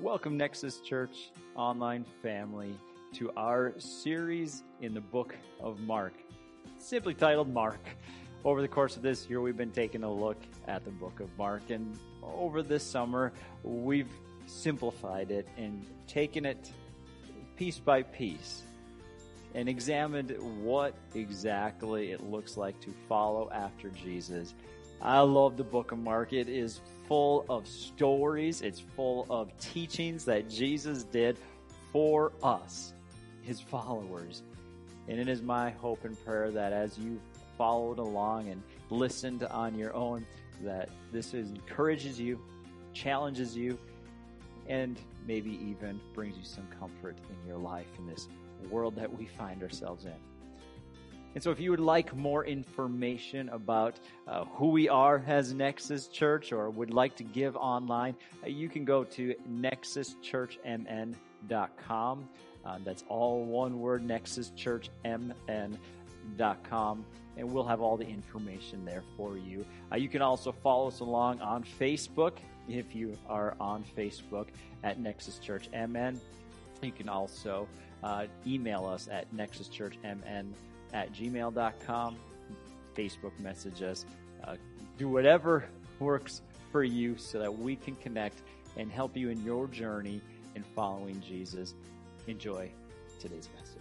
Welcome, Nexus Church online family, to our series in the book of Mark, simply titled Mark. Over the course of this year, we've been taking a look at the book of Mark, and over this summer, we've simplified it and taken it piece by piece and examined what exactly it looks like to follow after Jesus. I love the book of Mark. It is full of stories, it's full of teachings that Jesus did for us, his followers. And it is my hope and prayer that as you followed along and listened on your own, that this encourages you, challenges you, and maybe even brings you some comfort in your life in this world that we find ourselves in. And so, if you would like more information about uh, who we are as Nexus Church or would like to give online, uh, you can go to nexuschurchmn.com. Uh, that's all one word, nexuschurchmn.com. And we'll have all the information there for you. Uh, you can also follow us along on Facebook if you are on Facebook at Nexus Church MN. You can also uh, email us at nexuschurchmn.com at gmail.com, Facebook message us, uh, do whatever works for you so that we can connect and help you in your journey in following Jesus. Enjoy today's message.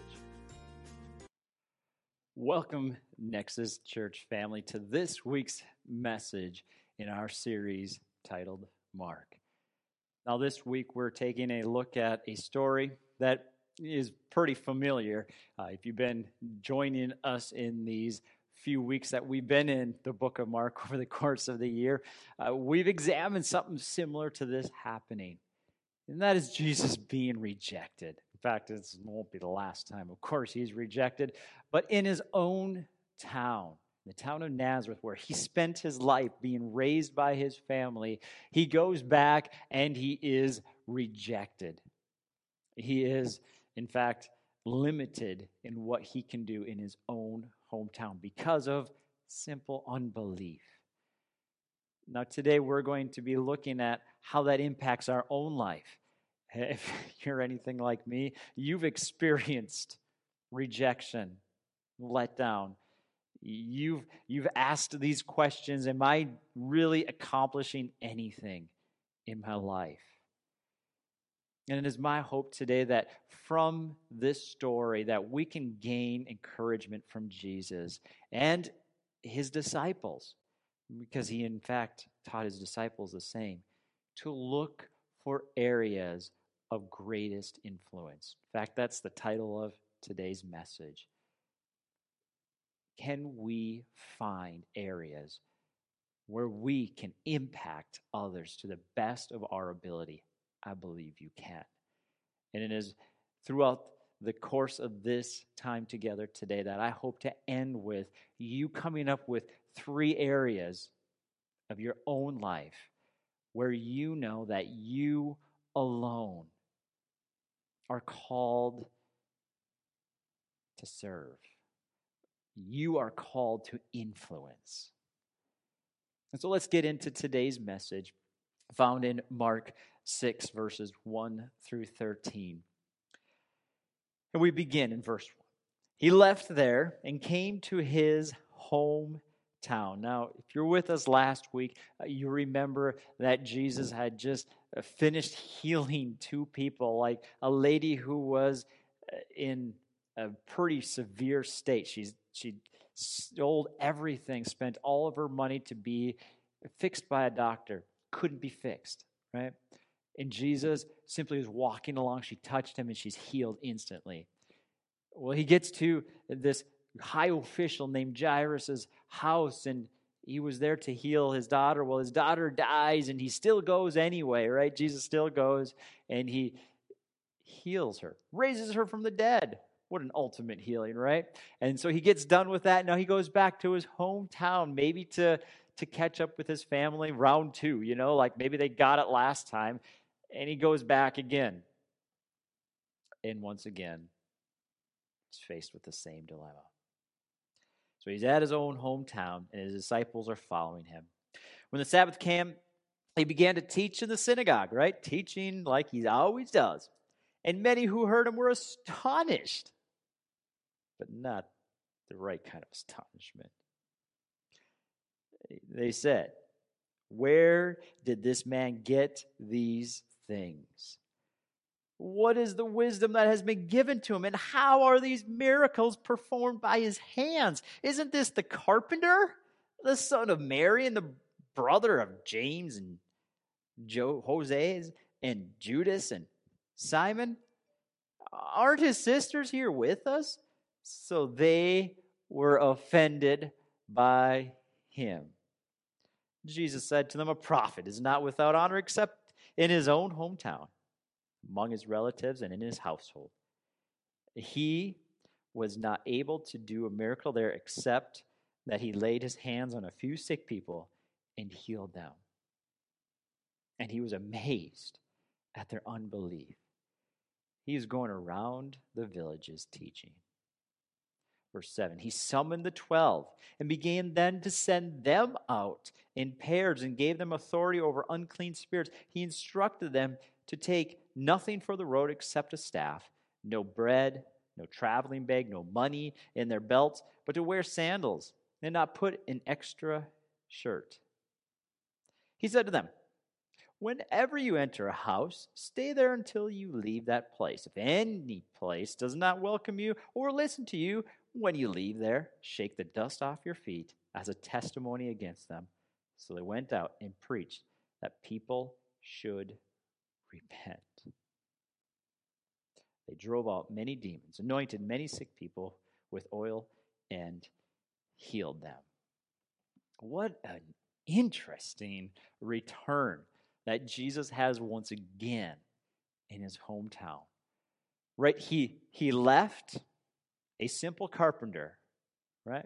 Welcome, Nexus Church family, to this week's message in our series titled Mark. Now, this week we're taking a look at a story that is pretty familiar. Uh, if you've been joining us in these few weeks that we've been in the book of Mark over the course of the year, uh, we've examined something similar to this happening. And that is Jesus being rejected. In fact, this won't be the last time, of course, he's rejected, but in his own town, the town of Nazareth, where he spent his life being raised by his family, he goes back and he is rejected. He is in fact, limited in what he can do in his own hometown because of simple unbelief. Now, today we're going to be looking at how that impacts our own life. If you're anything like me, you've experienced rejection, let down. You've, you've asked these questions Am I really accomplishing anything in my life? And it is my hope today that from this story that we can gain encouragement from Jesus and his disciples because he in fact taught his disciples the same to look for areas of greatest influence. In fact, that's the title of today's message. Can we find areas where we can impact others to the best of our ability? I believe you can. And it is throughout the course of this time together today that I hope to end with you coming up with three areas of your own life where you know that you alone are called to serve. You are called to influence. And so let's get into today's message found in Mark 6, verses 1 through 13. And we begin in verse 1. He left there and came to his hometown. Now, if you're with us last week, uh, you remember that Jesus had just uh, finished healing two people, like a lady who was uh, in a pretty severe state. She's she sold everything, spent all of her money to be fixed by a doctor, couldn't be fixed, right? And Jesus simply was walking along. She touched him and she's healed instantly. Well, he gets to this high official named Jairus' house and he was there to heal his daughter. Well, his daughter dies and he still goes anyway, right? Jesus still goes and he heals her, raises her from the dead. What an ultimate healing, right? And so he gets done with that. Now he goes back to his hometown, maybe to, to catch up with his family, round two, you know, like maybe they got it last time. And he goes back again. And once again, he's faced with the same dilemma. So he's at his own hometown, and his disciples are following him. When the Sabbath came, he began to teach in the synagogue, right? Teaching like he always does. And many who heard him were astonished, but not the right kind of astonishment. They said, Where did this man get these things? What is the wisdom that has been given to him? And how are these miracles performed by his hands? Isn't this the carpenter, the son of Mary, and the brother of James and Joe, Jose and Judas and Simon? Aren't his sisters here with us? So they were offended by him. Jesus said to them, A prophet is not without honor except in his own hometown, among his relatives, and in his household. He was not able to do a miracle there except that he laid his hands on a few sick people and healed them. And he was amazed at their unbelief. He is going around the villages teaching. Verse 7 He summoned the twelve and began then to send them out in pairs and gave them authority over unclean spirits. He instructed them to take nothing for the road except a staff, no bread, no traveling bag, no money in their belts, but to wear sandals and not put an extra shirt. He said to them, Whenever you enter a house, stay there until you leave that place. If any place does not welcome you or listen to you, when you leave there, shake the dust off your feet as a testimony against them. So they went out and preached that people should repent. They drove out many demons, anointed many sick people with oil, and healed them. What an interesting return that Jesus has once again in his hometown. Right? He, he left a simple carpenter, right?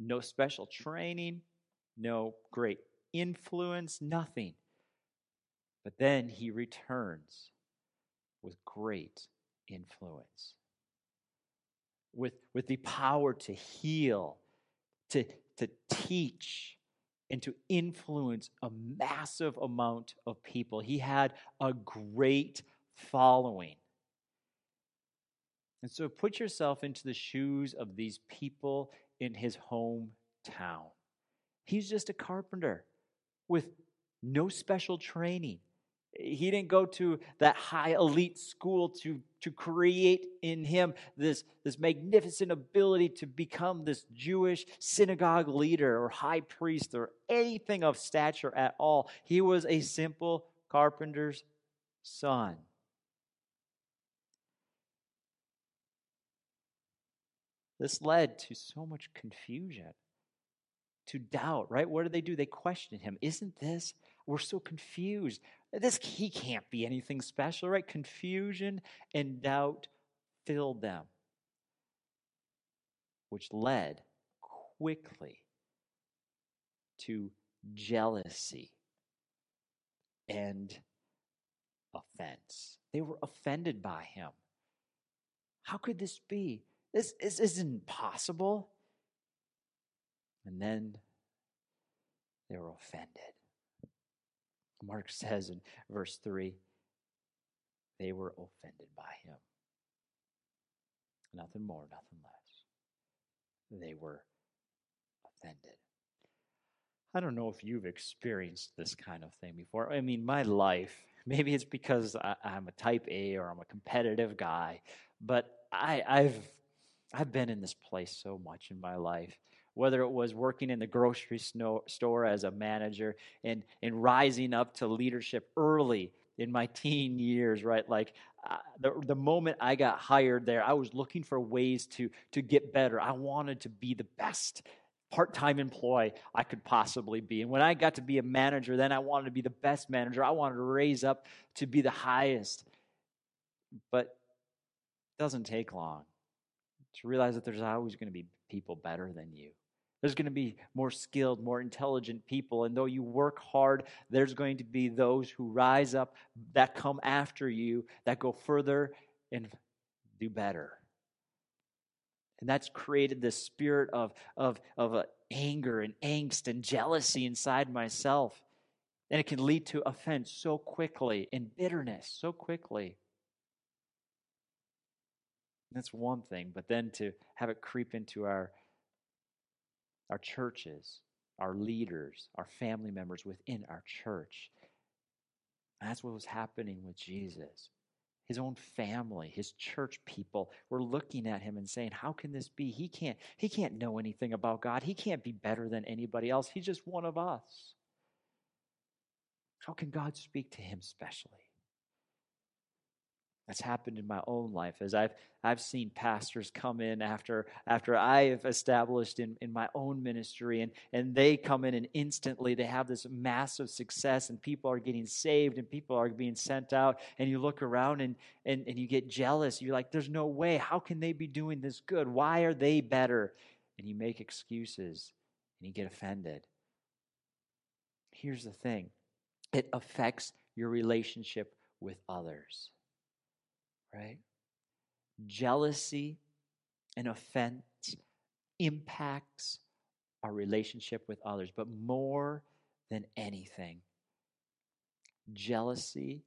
No special training, no great influence, nothing. But then he returns with great influence, with, with the power to heal, to, to teach, and to influence a massive amount of people. He had a great following. And so put yourself into the shoes of these people in his hometown. He's just a carpenter with no special training. He didn't go to that high elite school to, to create in him this, this magnificent ability to become this Jewish synagogue leader or high priest or anything of stature at all. He was a simple carpenter's son. This led to so much confusion, to doubt, right? What did they do? They questioned him. Isn't this? We're so confused. This he can't be anything special, right? Confusion and doubt filled them, which led quickly to jealousy and offense. They were offended by him. How could this be? This, this isn't possible. And then they were offended. Mark says in verse 3 they were offended by him. Nothing more, nothing less. They were offended. I don't know if you've experienced this kind of thing before. I mean, my life, maybe it's because I, am a type A or I'm a competitive guy, but I, I've I've been in this place so much in my life whether it was working in the grocery store as a manager and, and rising up to leadership early in my teen years, right? Like uh, the, the moment I got hired there, I was looking for ways to, to get better. I wanted to be the best part time employee I could possibly be. And when I got to be a manager, then I wanted to be the best manager. I wanted to raise up to be the highest. But it doesn't take long to realize that there's always going to be people better than you. There's going to be more skilled, more intelligent people. And though you work hard, there's going to be those who rise up that come after you, that go further and do better. And that's created this spirit of, of, of uh, anger and angst and jealousy inside myself. And it can lead to offense so quickly and bitterness so quickly. That's one thing, but then to have it creep into our our churches, our leaders, our family members within our church. That's what was happening with Jesus. His own family, his church people were looking at him and saying, "How can this be? He can't he can't know anything about God. He can't be better than anybody else. He's just one of us." How can God speak to him specially? That's happened in my own life as I've I've seen pastors come in after after I have established in, in my own ministry and, and they come in and instantly they have this massive success and people are getting saved and people are being sent out and you look around and, and, and you get jealous. You're like, there's no way. How can they be doing this good? Why are they better? And you make excuses and you get offended. Here's the thing it affects your relationship with others right? Jealousy and offense impacts our relationship with others, but more than anything, jealousy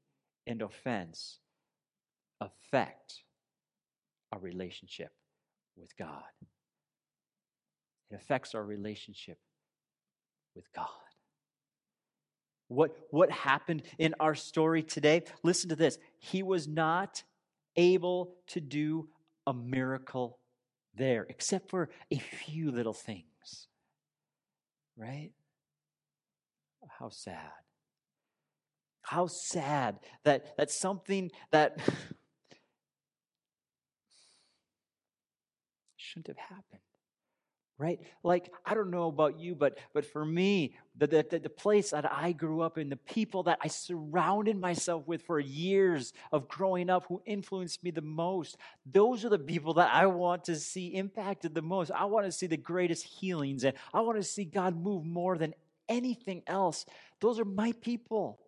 and offense affect our relationship with God. It affects our relationship with God. What, what happened in our story today? Listen to this. He was not able to do a miracle there, except for a few little things. Right? How sad. How sad that, that something that shouldn't have happened right? Like i don't know about you but but for me the, the, the place that i grew up in the people that i surrounded myself with for years of growing up who influenced me the most those are the people that i want to see impacted the most. I want to see the greatest healings and i want to see god move more than anything else. Those are my people.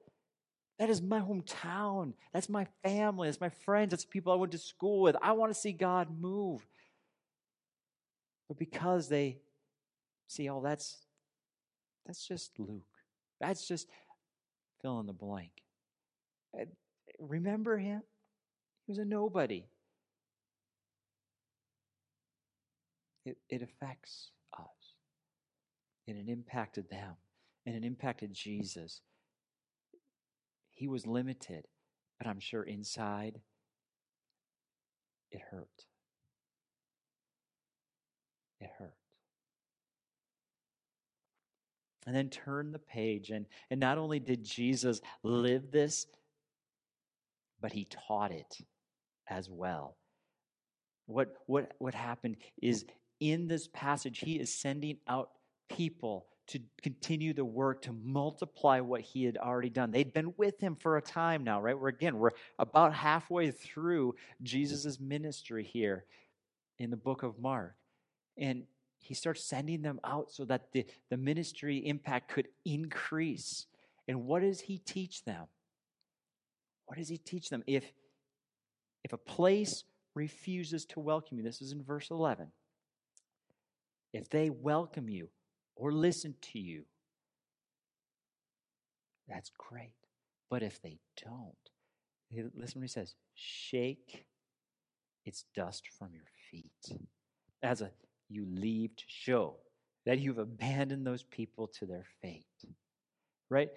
That is my hometown. That's my family. That's my friends. That's people i went to school with. I want to see god move but because they see, oh, that's that's just Luke. That's just fill in the blank. Uh, remember him? He was a nobody. It, it affects us. And it impacted them. And it impacted Jesus. He was limited, but I'm sure inside it hurt it hurt. And then turn the page, and, and not only did Jesus live this, but he taught it as well. What, what, what happened is in this passage, he is sending out people to continue the work to multiply what he had already done. They'd been with him for a time now, right? We're again, we're about halfway through Jesus' ministry here in the book of Mark. And he starts sending them out so that the, the ministry impact could increase. And what does he teach them? What does he teach them? If, if a place refuses to welcome you, this is in verse 11. If they welcome you or listen to you, that's great. But if they don't, listen he says shake its dust from your feet. As a you leave to show that you've abandoned those people to their fate. Right?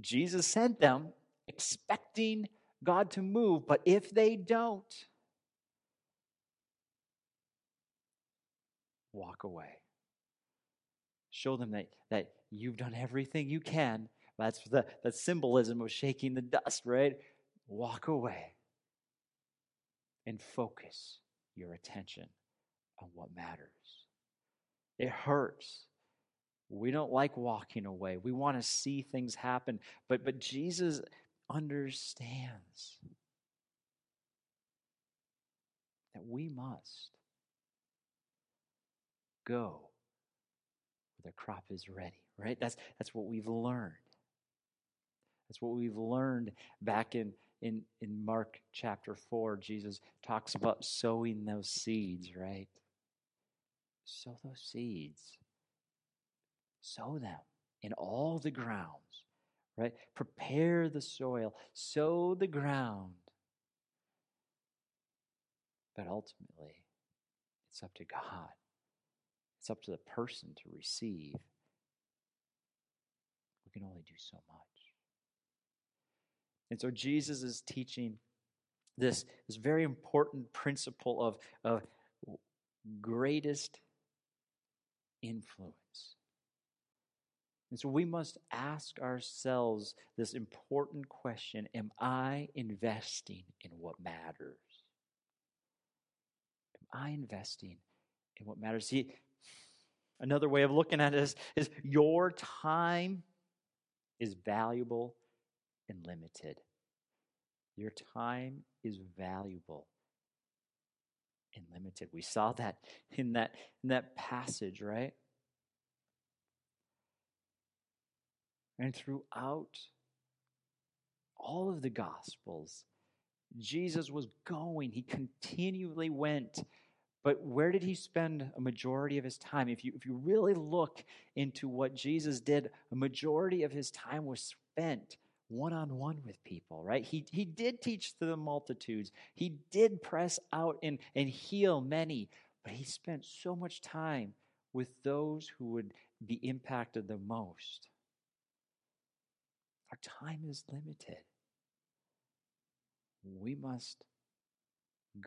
Jesus sent them expecting God to move, but if they don't, walk away. Show them that, that you've done everything you can. That's the, the symbolism of shaking the dust, right? Walk away and focus your attention on what matters. It hurts. We don't like walking away. We want to see things happen. But, but Jesus understands that we must go where the crop is ready, right? That's, that's what we've learned. That's what we've learned back in, in, in Mark chapter 4. Jesus talks about sowing those seeds, right? Sow those seeds. Sow them in all the grounds right? Prepare the soil, sow the ground. But ultimately, it's up to God. It's up to the person to receive. We can only do so much. And so Jesus is teaching this, this very important principle of, of greatest influence. And so we must ask ourselves this important question Am I investing in what matters? Am I investing in what matters? See, another way of looking at it is, is your time is valuable and limited. Your time is valuable and limited. We saw that in that in that passage, right? And throughout all of the Gospels, Jesus was going. He continually went. But where did he spend a majority of his time? If you, if you really look into what Jesus did, a majority of his time was spent one on one with people, right? He, he did teach to the multitudes, he did press out and, and heal many, but he spent so much time with those who would be impacted the most. Our time is limited. We must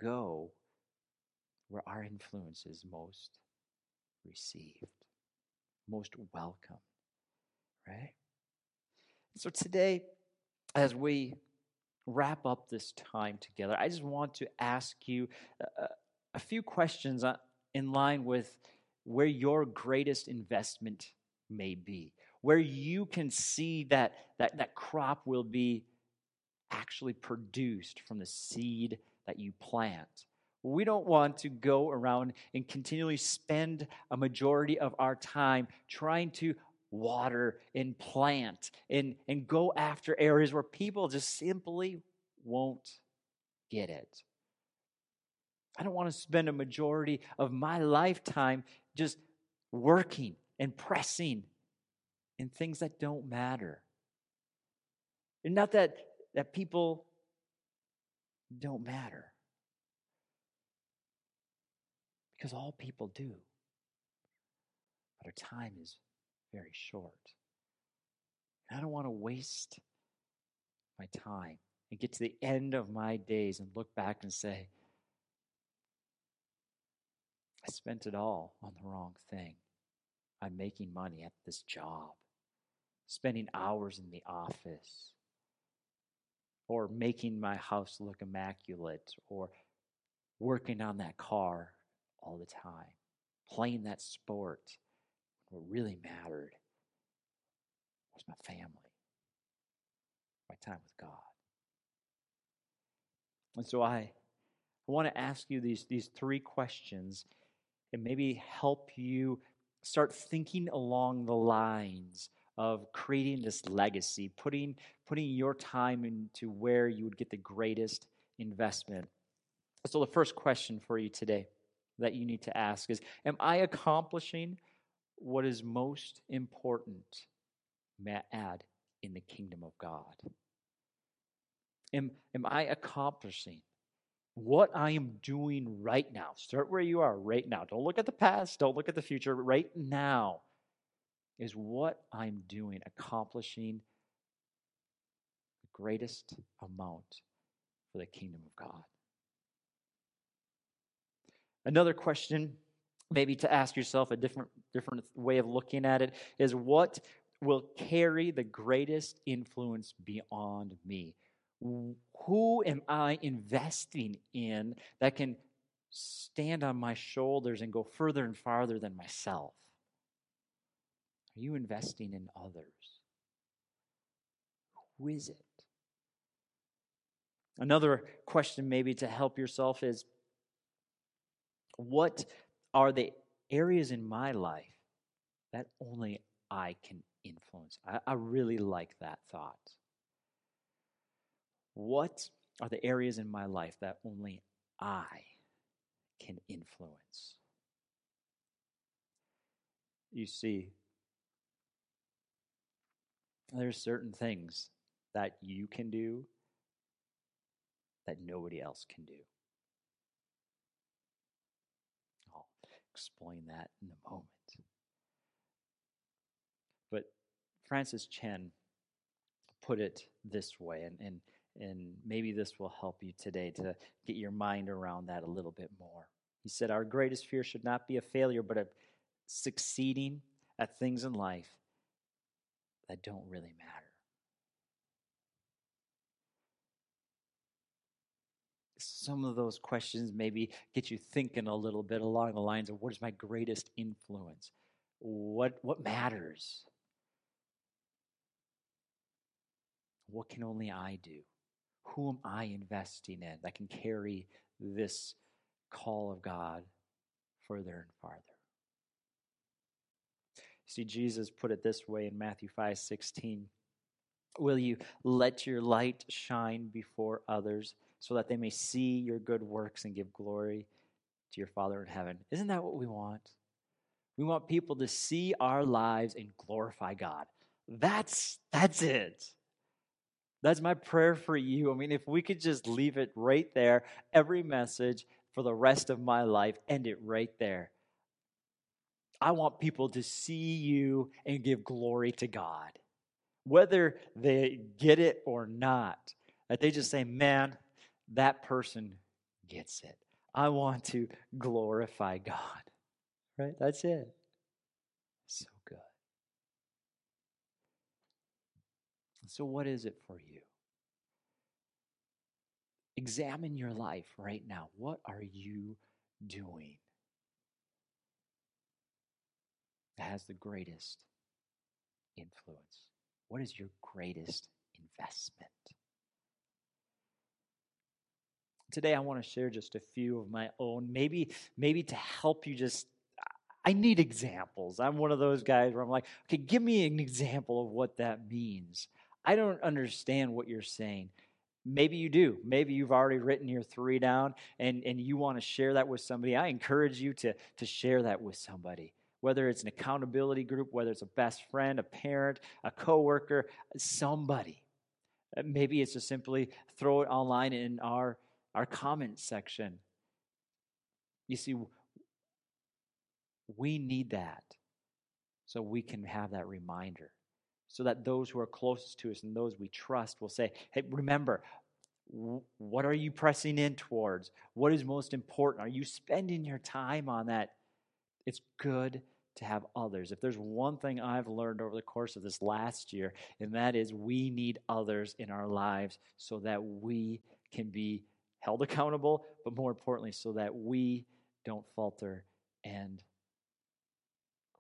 go where our influence is most received, most welcome, right? So today, as we wrap up this time together, I just want to ask you a, a few questions uh, in line with where your greatest investment may be where you can see that, that, that crop will be actually produced from the seed that you plant. We don't want to go around and continually spend a majority of our time trying to water and plant and, and go after areas where people just simply won't get it. I don't want to spend a majority of my lifetime just working and pressing in things that don't matter. And not that, that people don't matter, because all people do. But our time is very short. And I don't want to waste my time and get to the end of my days and look back and say, I spent it all on the wrong thing. I'm making money at this job spending hours in the office, or making my house look immaculate, or working on that car all the time, playing that sport. What really mattered was my family, my time with God. And so I, I want to ask you these, these three questions and maybe help you start thinking along the lines of creating this legacy, putting, putting your time into where you would get the greatest investment. So, the first question for you today that you need to ask is Am I accomplishing what is most important, may I add, in the kingdom of God? Am, am I accomplishing what I am doing right now? Start where you are right now. Don't look at the past, don't look at the future. Right now, is what I'm doing accomplishing the greatest amount for the kingdom of God? Another question, maybe to ask yourself a different, different way of looking at it, is what will carry the greatest influence beyond me? Who am I investing in that can stand on my shoulders and go further and farther than myself? Are you investing in others? Who is it? Another question, maybe to help yourself, is what are the areas in my life that only I can influence? I, I really like that thought. What are the areas in my life that only I can influence? You see, there's certain things that you can do that nobody else can do. Explain that in a moment. But Francis Chan put it this way, and, and, and maybe this will help you today to get your mind around that a little bit more. He said, Our greatest fear should not be a failure, but a succeeding at things in life that don't really matter. Some of those questions maybe get you thinking a little bit along the lines of what is my greatest influence? What, what matters? What can only I do? Who am I investing in that can carry this call of God further and farther? See, Jesus put it this way in Matthew 5 16. Will you let your light shine before others so that they may see your good works and give glory to your Father in heaven? Isn't that what we want? We want people to see our lives and glorify God. That's that's it. That's my prayer for you. I mean, if we could just leave it right there, every message for the rest of my life, end it right there. I want people to see you and give glory to God. Whether they get it or not, that they just say, man, that person gets it. I want to glorify God. Right? That's it. So good. So, what is it for you? Examine your life right now. What are you doing? that has the greatest influence? What is your greatest investment? Today I want to share just a few of my own, maybe maybe to help you just I need examples. I'm one of those guys where I'm like, okay, give me an example of what that means. I don't understand what you're saying. Maybe you do. Maybe you've already written your three down and, and you want to share that with somebody. I encourage you to, to share that with somebody whether it's an accountability group, whether it's a best friend, a parent, a coworker, somebody. Maybe it's just simply throw it online in our, our comment section. You see, we need that so we can have that reminder. So that those who are closest to us and those we trust will say, hey, remember, what are you pressing in towards? What is most important? Are you spending your time on that? It's good to have others. If there's one thing I've learned over the course of this last year, and that is we need others in our lives so that we can be held accountable, but more importantly, so that we don't falter and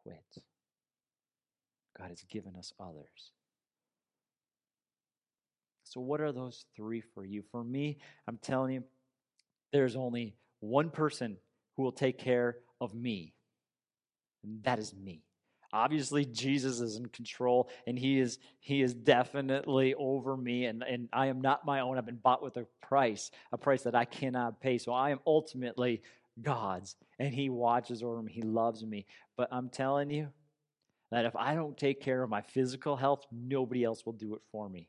quit. God has given us others. So, what are those three for you? For me, I'm telling you, there's only one person who will take care of me and that is me. Obviously, Jesus is in control and he is he is definitely over me, and, and I am not my own. I've been bought with a price, a price that I cannot pay. So I am ultimately God's, and He watches over me, He loves me. But I'm telling you that if I don't take care of my physical health, nobody else will do it for me.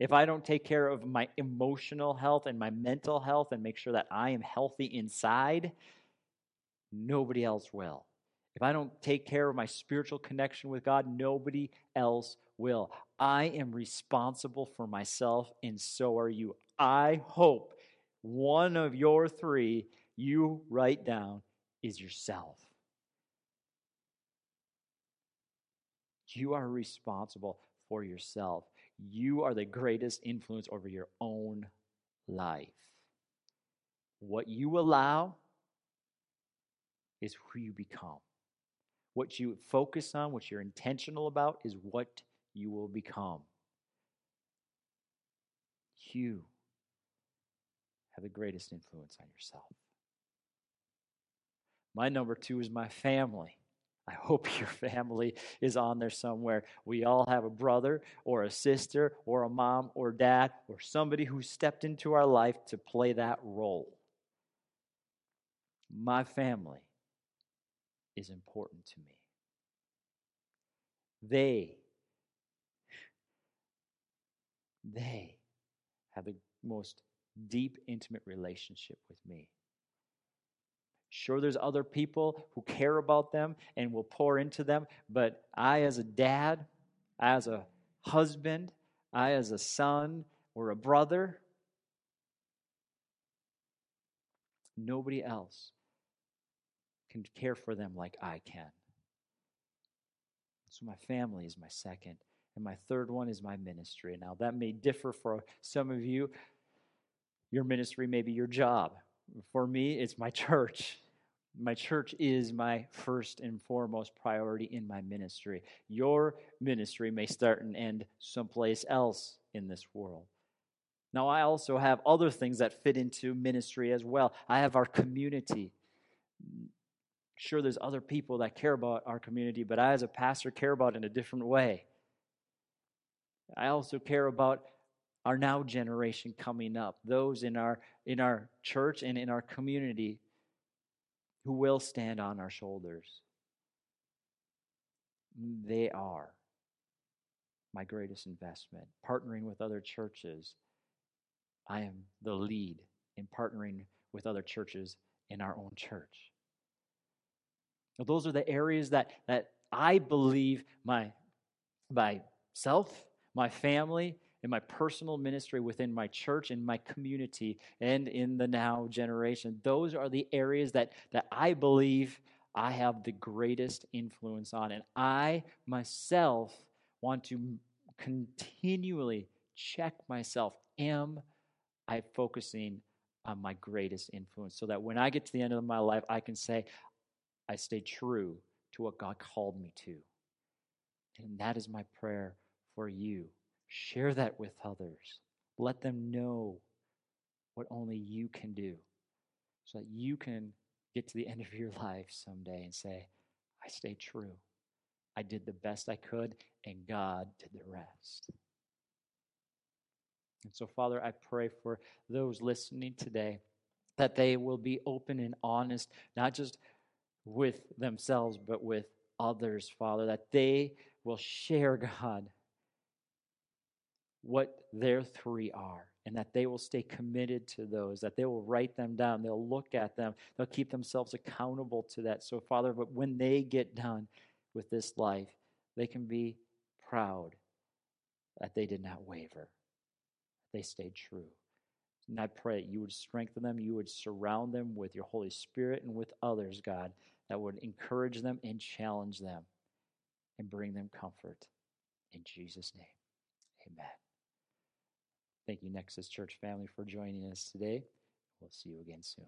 If I don't take care of my emotional health and my mental health and make sure that I am healthy inside, nobody else will. If I don't take care of my spiritual connection with God, nobody else will. I am responsible for myself, and so are you. I hope one of your three you write down is yourself. You are responsible for yourself. You are the greatest influence over your own life. What you allow is who you become. What you focus on, what you're intentional about, is what you will become. You have the greatest influence on yourself. My number two is my family. I hope your family is on there somewhere. We all have a brother or a sister or a mom or dad or somebody who stepped into our life to play that role. My family is important to me. They they have the most deep, intimate relationship with me. Sure, there's other people who care about them and will pour into them, but I, as a dad, as a husband, I, as a son or a brother, nobody else can care for them like I can. So, my family is my second. And my third one is my ministry. Now, that may differ for some of you. Your ministry may be your job. For me, it's my church. My church is my first and foremost priority in my ministry. Your ministry may start and end someplace else in this world. Now, I also have other things that fit into ministry as well. I have our community. Sure, there's other people that care about our community, but I, as a pastor, care about it in a different way. I also care about our now generation coming up, those in our in our church and in our community who will stand on our shoulders. They are my greatest investment. Partnering with other churches, I am the lead in partnering with other churches in our own church. Those are the areas that, that I believe my myself, my family, and my personal ministry within my church and my community and in the now generation. Those are the areas that, that I believe I have the greatest influence on. And I myself want to continually check myself. Am I focusing on my greatest influence so that when I get to the end of my life, I can say, I stay true to what God called me to. And that is my prayer for you. Share that with others. Let them know what only you can do so that you can get to the end of your life someday and say, I stayed true. I did the best I could, and God did the rest. And so, Father, I pray for those listening today that they will be open and honest, not just with themselves, but with others, Father, that they will share, God, what their three are and that they will stay committed to those, that they will write them down, they'll look at them, they'll keep themselves accountable to that. So, Father, but when they get done with this life, they can be proud that they did not waver, they stayed true. And I pray that you would strengthen them, you would surround them with your Holy Spirit and with others, God, that would encourage them and challenge them and bring them comfort. In Jesus' name, amen. Thank you, Nexus Church family, for joining us today. We'll see you again soon.